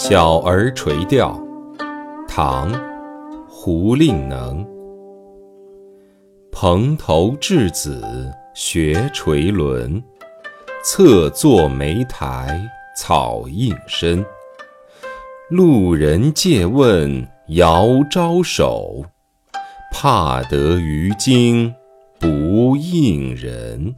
小儿垂钓。唐胡令能。蓬头稚子学垂纶。侧坐莓苔草映身。路人借问遥招手。怕得鱼惊不应人。